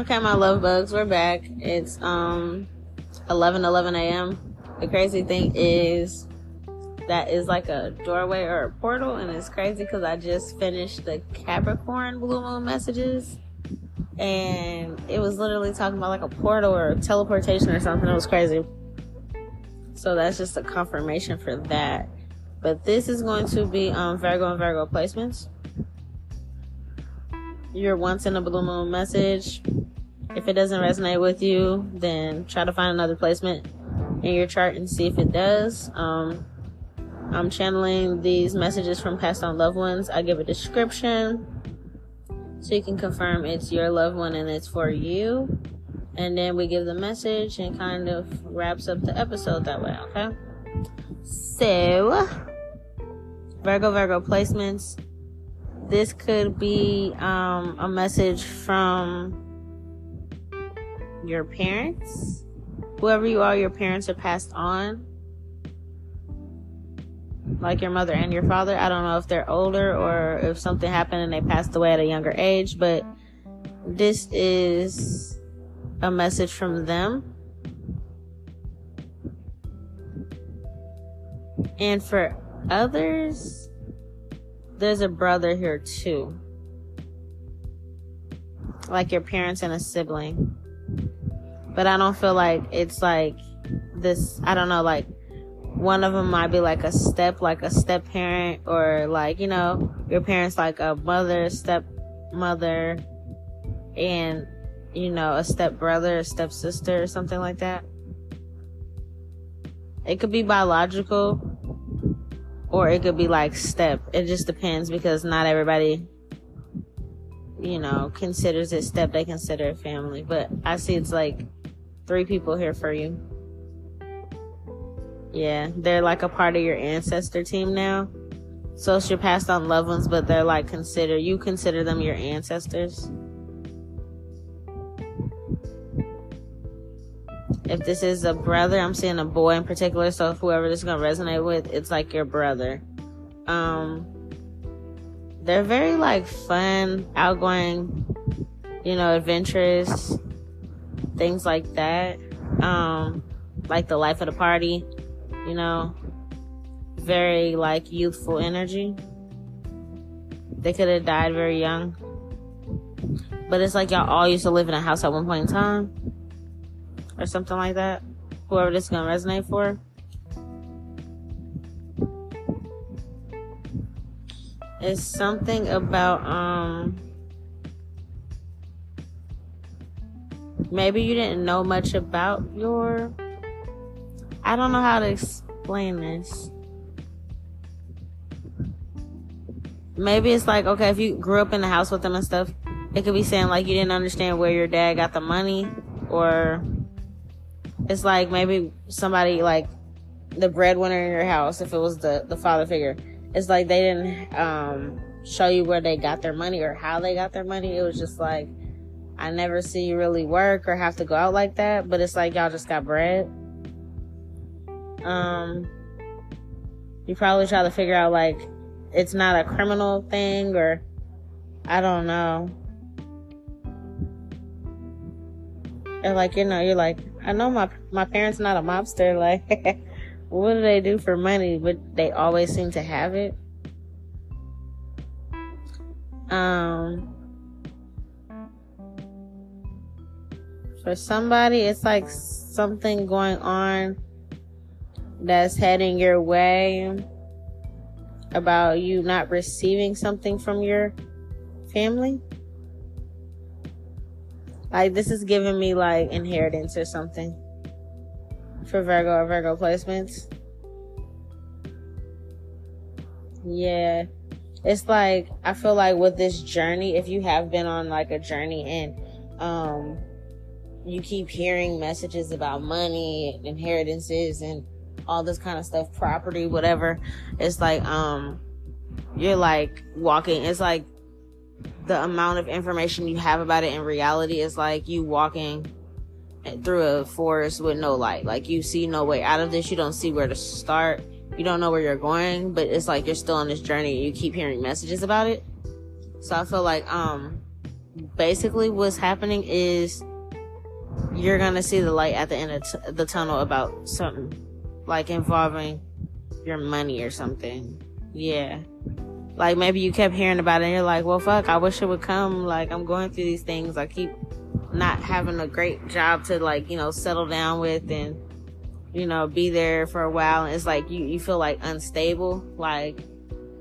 Okay, my love bugs, we're back. It's um 11 11 a.m. The crazy thing is that is like a doorway or a portal, and it's crazy because I just finished the Capricorn blue moon messages, and it was literally talking about like a portal or teleportation or something. It was crazy. So that's just a confirmation for that. But this is going to be um, Virgo and Virgo placements. Your once in a blue moon message. If it doesn't resonate with you, then try to find another placement in your chart and see if it does. Um, I'm channeling these messages from past on loved ones. I give a description so you can confirm it's your loved one and it's for you. And then we give the message and kind of wraps up the episode that way, okay? So, Virgo Virgo placements. This could be um, a message from your parents. Whoever you are, your parents are passed on. Like your mother and your father. I don't know if they're older or if something happened and they passed away at a younger age, but this is a message from them. And for others, there's a brother here too. Like your parents and a sibling. But I don't feel like it's like this, I don't know, like one of them might be like a step, like a step parent, or like, you know, your parents like a mother, step mother, and, you know, a step brother, a step sister, or something like that. It could be biological, or it could be like step. It just depends because not everybody, you know, considers it step. They consider it family. But I see it's like three people here for you. Yeah, they're like a part of your ancestor team now. So it's your passed on loved ones, but they're like consider you consider them your ancestors. If this is a brother, I'm seeing a boy in particular, so whoever this is gonna resonate with, it's like your brother. Um they're very like fun, outgoing, you know, adventurous, things like that. Um like the life of the party, you know, very like youthful energy. They could have died very young. But it's like y'all all used to live in a house at one point in time. Or something like that. Whoever this is gonna resonate for. It's something about um maybe you didn't know much about your I don't know how to explain this. Maybe it's like, okay, if you grew up in the house with them and stuff, it could be saying like you didn't understand where your dad got the money, or it's like maybe somebody like the breadwinner in your house, if it was the, the father figure, it's like they didn't um, show you where they got their money or how they got their money. It was just like, I never see you really work or have to go out like that, but it's like y'all just got bread. Um, you probably try to figure out like it's not a criminal thing or I don't know. And like you know, you're like, I know my my parents not a mobster. Like, what do they do for money? But they always seem to have it. Um, for somebody, it's like something going on that's heading your way about you not receiving something from your family. Like this is giving me like inheritance or something for Virgo or Virgo placements. Yeah. It's like I feel like with this journey, if you have been on like a journey and um you keep hearing messages about money inheritances and all this kind of stuff, property, whatever. It's like, um, you're like walking, it's like the amount of information you have about it in reality is like you walking through a forest with no light. Like you see no way out of this. You don't see where to start. You don't know where you're going, but it's like you're still on this journey. You keep hearing messages about it. So I feel like, um, basically what's happening is you're gonna see the light at the end of t- the tunnel about something like involving your money or something. Yeah. Like maybe you kept hearing about it and you're like, well, fuck, I wish it would come. Like I'm going through these things. I keep not having a great job to like, you know, settle down with and, you know, be there for a while. And it's like you, you feel like unstable. Like,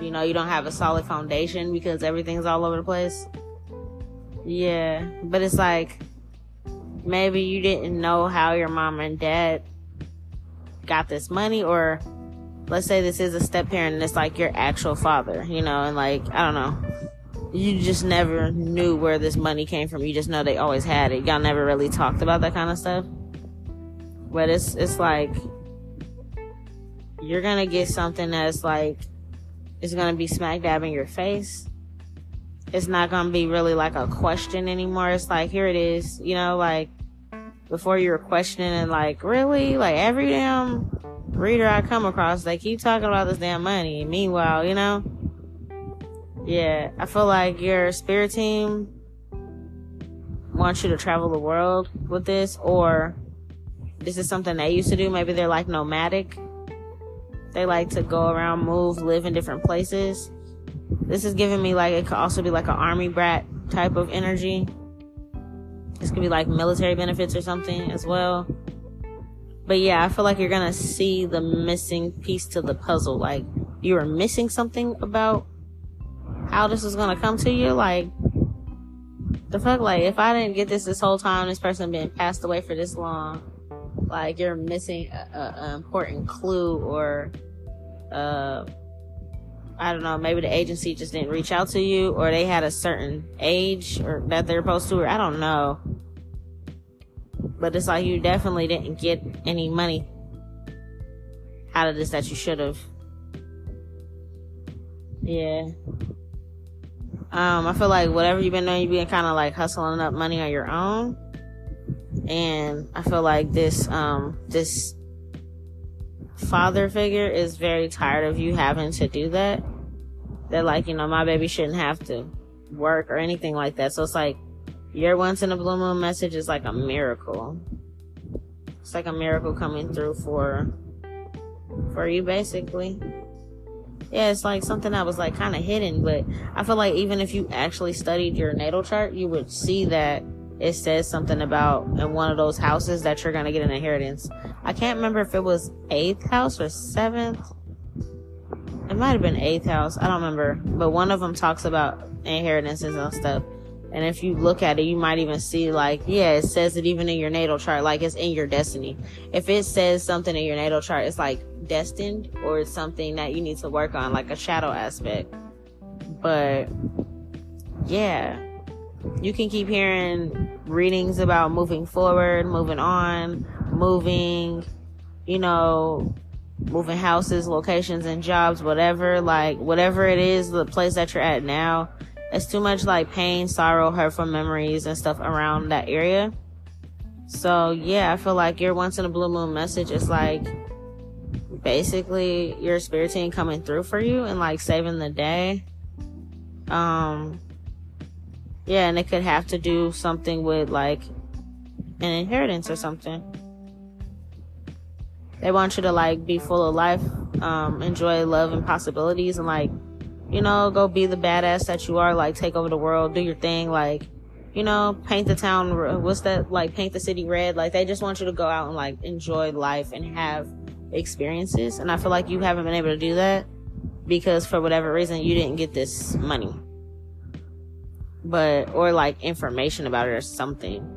you know, you don't have a solid foundation because everything's all over the place. Yeah. But it's like, maybe you didn't know how your mom and dad got this money or let's say this is a step parent and it's like your actual father, you know, and like, I don't know. You just never knew where this money came from. You just know they always had it. Y'all never really talked about that kind of stuff. But it's, it's like, you're gonna get something that's like, it's gonna be smack dab in your face. It's not gonna be really like a question anymore. It's like, here it is, you know, like, before you were questioning like, really? Like every damn reader I come across, they keep talking about this damn money. Meanwhile, you know, yeah, I feel like your spirit team wants you to travel the world with this, or this is something they used to do. Maybe they're like nomadic. They like to go around, move, live in different places. This is giving me like, it could also be like an army brat type of energy. This could be like military benefits or something as well. But yeah, I feel like you're gonna see the missing piece to the puzzle. Like you are missing something about how this is gonna come to you. Like the fuck, like if I didn't get this this whole time, this person been passed away for this long. Like you're missing an important clue or uh I don't know, maybe the agency just didn't reach out to you or they had a certain age or that they're supposed to or I don't know. But it's like you definitely didn't get any money out of this that you should have. Yeah. Um, I feel like whatever you've been doing, you've been kind of like hustling up money on your own. And I feel like this, um, this father figure is very tired of you having to do that. They're like, you know, my baby shouldn't have to work or anything like that. So it's like, your once in a blue moon message is like a miracle. It's like a miracle coming through for for you basically. Yeah, it's like something that was like kind of hidden, but I feel like even if you actually studied your natal chart, you would see that it says something about in one of those houses that you're gonna get an inheritance. I can't remember if it was eighth house or seventh. It might have been eighth house. I don't remember, but one of them talks about inheritances and stuff. And if you look at it, you might even see like, yeah, it says it even in your natal chart, like it's in your destiny. If it says something in your natal chart, it's like destined or it's something that you need to work on, like a shadow aspect. But yeah, you can keep hearing readings about moving forward, moving on, moving, you know, moving houses, locations, and jobs, whatever, like whatever it is, the place that you're at now it's too much like pain, sorrow, hurtful memories and stuff around that area. So yeah, I feel like your once in a blue moon message is like basically your spirit team coming through for you and like saving the day. Um yeah, and it could have to do something with like an inheritance or something. They want you to like be full of life, um, enjoy love and possibilities and like you know, go be the badass that you are, like take over the world, do your thing, like, you know, paint the town, what's that, like paint the city red. Like they just want you to go out and like enjoy life and have experiences. And I feel like you haven't been able to do that because for whatever reason you didn't get this money. But, or like information about it or something.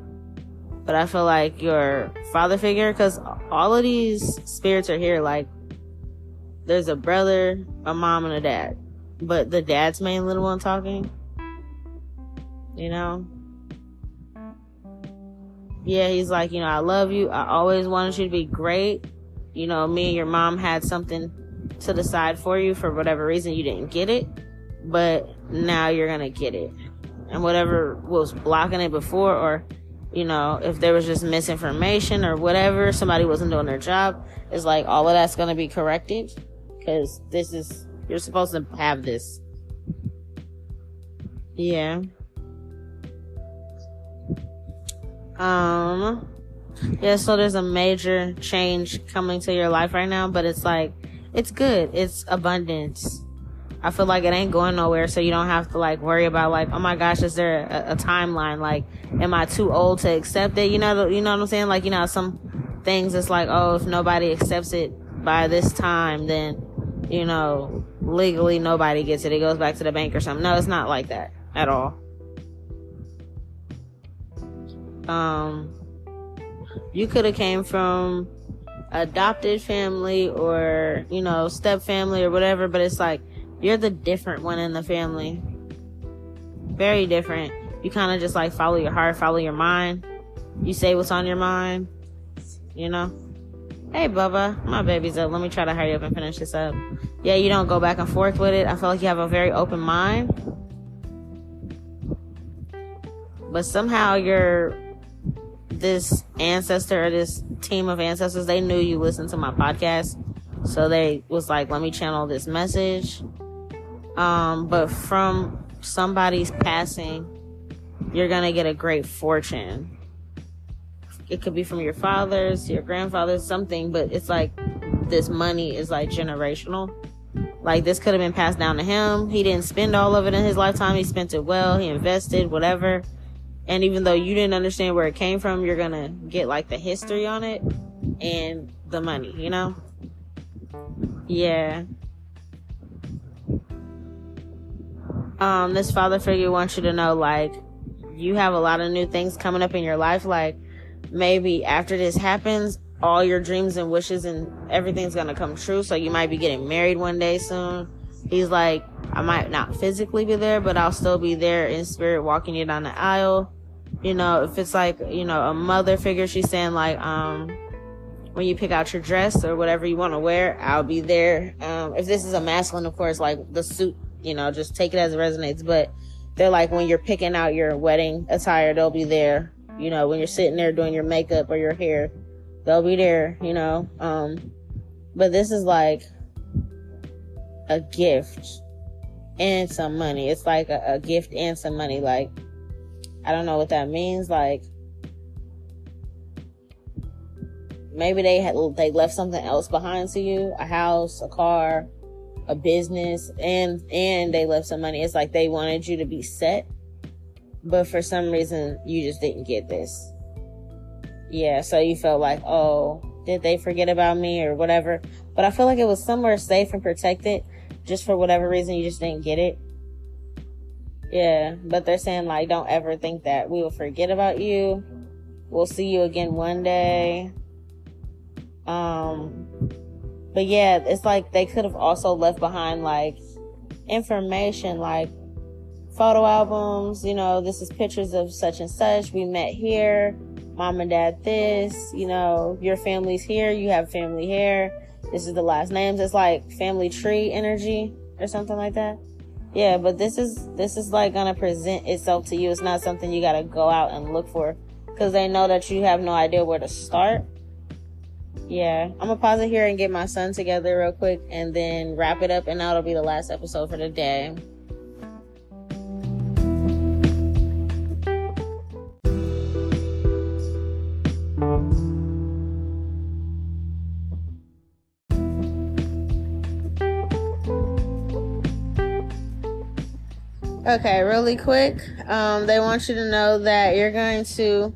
But I feel like your father figure, cause all of these spirits are here, like, there's a brother, a mom, and a dad but the dad's main little one talking. You know? Yeah, he's like, you know, I love you. I always wanted you to be great. You know, me and your mom had something to decide for you for whatever reason you didn't get it, but now you're gonna get it. And whatever was blocking it before, or, you know, if there was just misinformation or whatever, somebody wasn't doing their job, it's like all of that's gonna be corrected. Cause this is you're supposed to have this. Yeah. Um, yeah, so there's a major change coming to your life right now, but it's like, it's good. It's abundance. I feel like it ain't going nowhere, so you don't have to like worry about like, oh my gosh, is there a, a timeline? Like, am I too old to accept it? You know, you know what I'm saying? Like, you know, some things it's like, oh, if nobody accepts it by this time, then you know, legally nobody gets it. It goes back to the bank or something. No, it's not like that at all. Um, you could have came from adopted family or you know step family or whatever, but it's like you're the different one in the family. Very different. You kind of just like follow your heart, follow your mind. You say what's on your mind. You know? Hey, Bubba, my baby's up. Let me try to hurry up and finish this up. Yeah, you don't go back and forth with it. I feel like you have a very open mind. But somehow you're this ancestor or this team of ancestors, they knew you listened to my podcast. So they was like, let me channel this message. Um, but from somebody's passing, you're gonna get a great fortune. It could be from your father's, your grandfather's, something, but it's like this money is like generational. Like this could have been passed down to him. He didn't spend all of it in his lifetime. He spent it well. He invested, whatever. And even though you didn't understand where it came from, you're gonna get like the history on it and the money, you know? Yeah. Um, this father figure wants you to know, like, you have a lot of new things coming up in your life. Like, maybe after this happens, all your dreams and wishes and everything's gonna come true. So you might be getting married one day soon. He's like, I might not physically be there, but I'll still be there in spirit walking you down the aisle. You know, if it's like, you know, a mother figure, she's saying like, um, when you pick out your dress or whatever you want to wear, I'll be there. Um, if this is a masculine, of course, like the suit you know, just take it as it resonates. But they're like when you're picking out your wedding attire, they'll be there. You know, when you're sitting there doing your makeup or your hair, they'll be there, you know. Um, but this is like a gift and some money. It's like a, a gift and some money. Like, I don't know what that means. Like, maybe they had they left something else behind to you a house a car a business and and they left some money. It's like they wanted you to be set, but for some reason you just didn't get this. Yeah, so you felt like, oh, did they forget about me or whatever? But I feel like it was somewhere safe and protected. Just for whatever reason, you just didn't get it. Yeah, but they're saying like, don't ever think that we will forget about you. We'll see you again one day. Um, but yeah, it's like they could have also left behind like information like photo albums, you know, this is pictures of such and such. We met here. Mom and dad this, you know, your family's here, you have family here. This is the last names. It's like family tree energy or something like that. Yeah, but this is this is like gonna present itself to you. It's not something you gotta go out and look for because they know that you have no idea where to start yeah, I'm gonna pause it here and get my son together real quick and then wrap it up, and that'll be the last episode for the day. Okay, really quick. Um, they want you to know that you're going to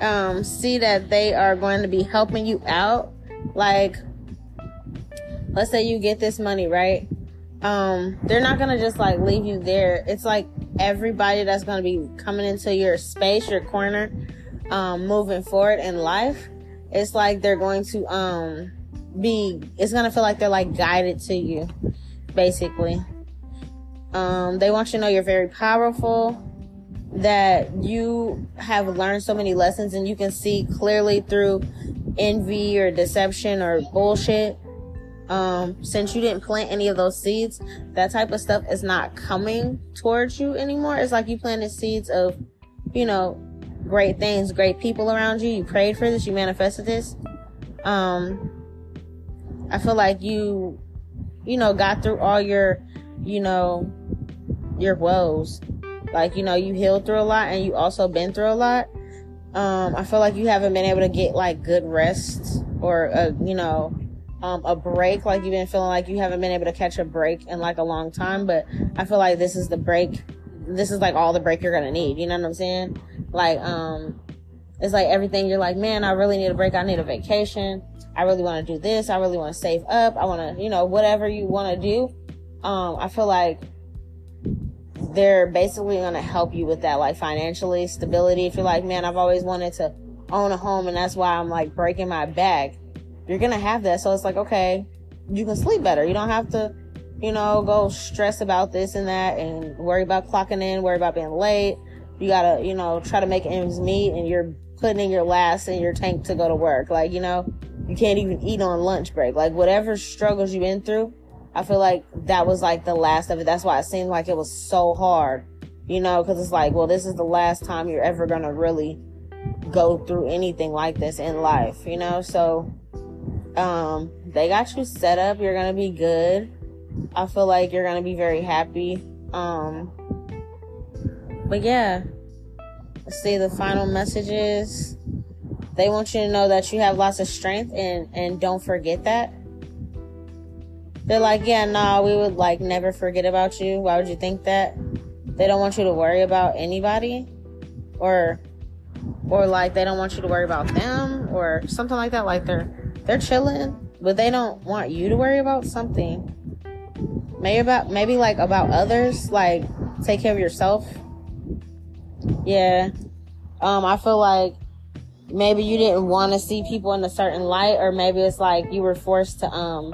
um, see that they are going to be helping you out, like let's say you get this money, right? Um, they're not gonna just like leave you there. It's like everybody that's gonna be coming into your space, your corner, um, moving forward in life. It's like they're going to um be. It's gonna feel like they're like guided to you, basically. Um, they want you to know you're very powerful that you have learned so many lessons and you can see clearly through envy or deception or bullshit. Um, since you didn't plant any of those seeds, that type of stuff is not coming towards you anymore. It's like you planted seeds of, you know, great things, great people around you. You prayed for this, you manifested this. Um, I feel like you, you know, got through all your, you know, your woes like, you know, you healed through a lot and you also been through a lot. Um, I feel like you haven't been able to get like good rest or a, you know, um, a break. Like you've been feeling like you haven't been able to catch a break in like a long time. But I feel like this is the break. This is like all the break you're gonna need. You know what I'm saying? Like, um, it's like everything you're like, man, I really need a break. I need a vacation. I really want to do this. I really want to save up. I want to, you know, whatever you want to do. Um, I feel like they're basically going to help you with that, like financially stability. If you're like, man, I've always wanted to own a home and that's why I'm like breaking my back, you're going to have that. So it's like, okay, you can sleep better. You don't have to, you know, go stress about this and that and worry about clocking in, worry about being late. You gotta, you know, try to make ends meet and you're putting in your last in your tank to go to work. Like, you know, you can't even eat on lunch break. Like whatever struggles you've been through, I feel like that was like the last of it. That's why it seemed like it was so hard, you know, because it's like, well, this is the last time you're ever going to really go through anything like this in life, you know? So, um, they got you set up. You're going to be good. I feel like you're going to be very happy. Um, but yeah, let's see the final messages. They want you to know that you have lots of strength and, and don't forget that they're like, yeah, nah, we would like never forget about you. Why would you think that? They don't want you to worry about anybody or or like they don't want you to worry about them or something like that. Like they're they're chilling, but they don't want you to worry about something. Maybe about maybe like about others, like take care of yourself. Yeah. Um, I feel like maybe you didn't want to see people in a certain light, or maybe it's like you were forced to um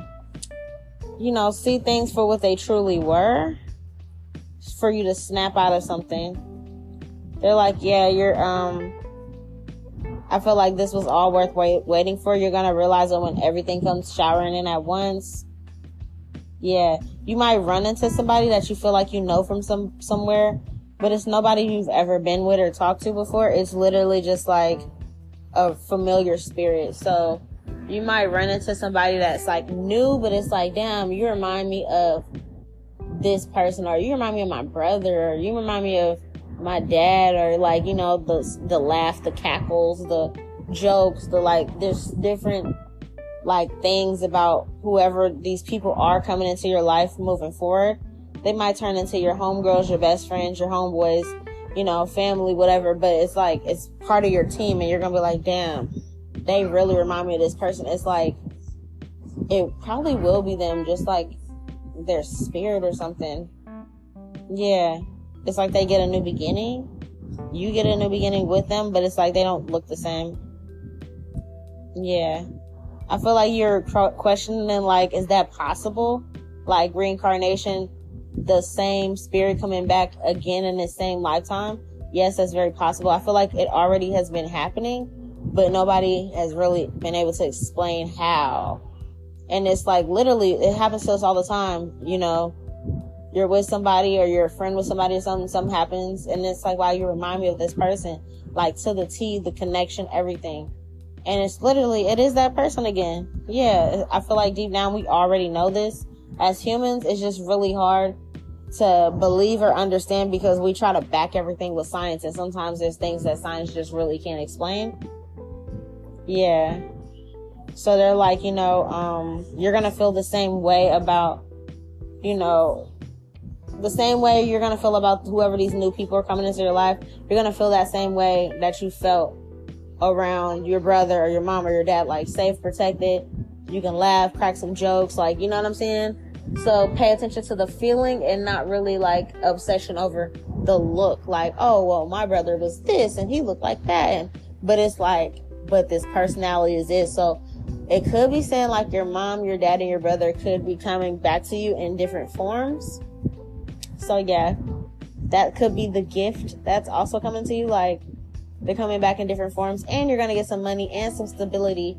you know, see things for what they truly were for you to snap out of something. They're like, yeah, you're, um, I feel like this was all worth wait, waiting for. You're gonna realize it when everything comes showering in at once. Yeah, you might run into somebody that you feel like you know from some somewhere, but it's nobody you've ever been with or talked to before. It's literally just like a familiar spirit. So you might run into somebody that's like new, but it's like, damn, you remind me of this person, or you remind me of my brother, or you remind me of my dad, or like, you know, the, the laugh, the cackles, the jokes, the like, there's different like things about whoever these people are coming into your life moving forward. They might turn into your homegirls, your best friends, your homeboys, you know, family, whatever, but it's like, it's part of your team and you're gonna be like, damn, they really remind me of this person. It's like it probably will be them, just like their spirit or something. Yeah, it's like they get a new beginning. You get a new beginning with them, but it's like they don't look the same. Yeah, I feel like you're questioning, like, is that possible? Like reincarnation, the same spirit coming back again in the same lifetime? Yes, that's very possible. I feel like it already has been happening but nobody has really been able to explain how. And it's like literally, it happens to us all the time. You know, you're with somebody or you're a friend with somebody or something, something happens, and it's like, wow, you remind me of this person, like to the T, the connection, everything. And it's literally, it is that person again. Yeah, I feel like deep down we already know this. As humans, it's just really hard to believe or understand because we try to back everything with science, and sometimes there's things that science just really can't explain. Yeah. So they're like, you know, um, you're gonna feel the same way about, you know, the same way you're gonna feel about whoever these new people are coming into your life. You're gonna feel that same way that you felt around your brother or your mom or your dad, like safe, protected. You can laugh, crack some jokes, like, you know what I'm saying? So pay attention to the feeling and not really like obsession over the look. Like, oh, well, my brother was this and he looked like that. But it's like, but this personality is it. So it could be saying like your mom, your dad, and your brother could be coming back to you in different forms. So yeah, that could be the gift that's also coming to you. Like they're coming back in different forms, and you're gonna get some money and some stability.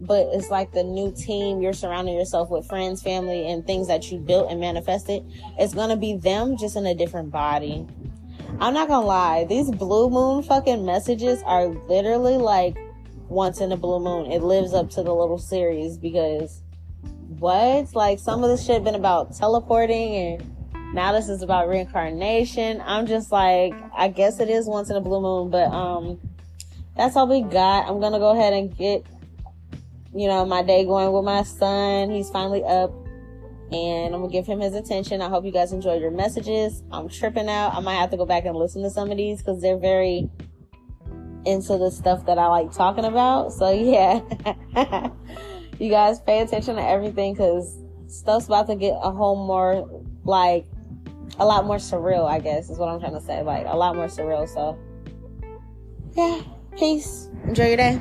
But it's like the new team you're surrounding yourself with friends, family, and things that you built and manifested. It's gonna be them just in a different body. I'm not gonna lie, these blue moon fucking messages are literally like once in a blue moon. It lives up to the little series because what? Like some of this shit been about teleporting and now this is about reincarnation. I'm just like, I guess it is once in a blue moon, but um that's all we got. I'm gonna go ahead and get, you know, my day going with my son. He's finally up and I'm gonna give him his attention. I hope you guys enjoyed your messages. I'm tripping out. I might have to go back and listen to some of these because they're very into the stuff that I like talking about. So yeah, you guys pay attention to everything because stuff's about to get a whole more like a lot more surreal. I guess is what I'm trying to say. Like a lot more surreal. So yeah, peace. Enjoy your day.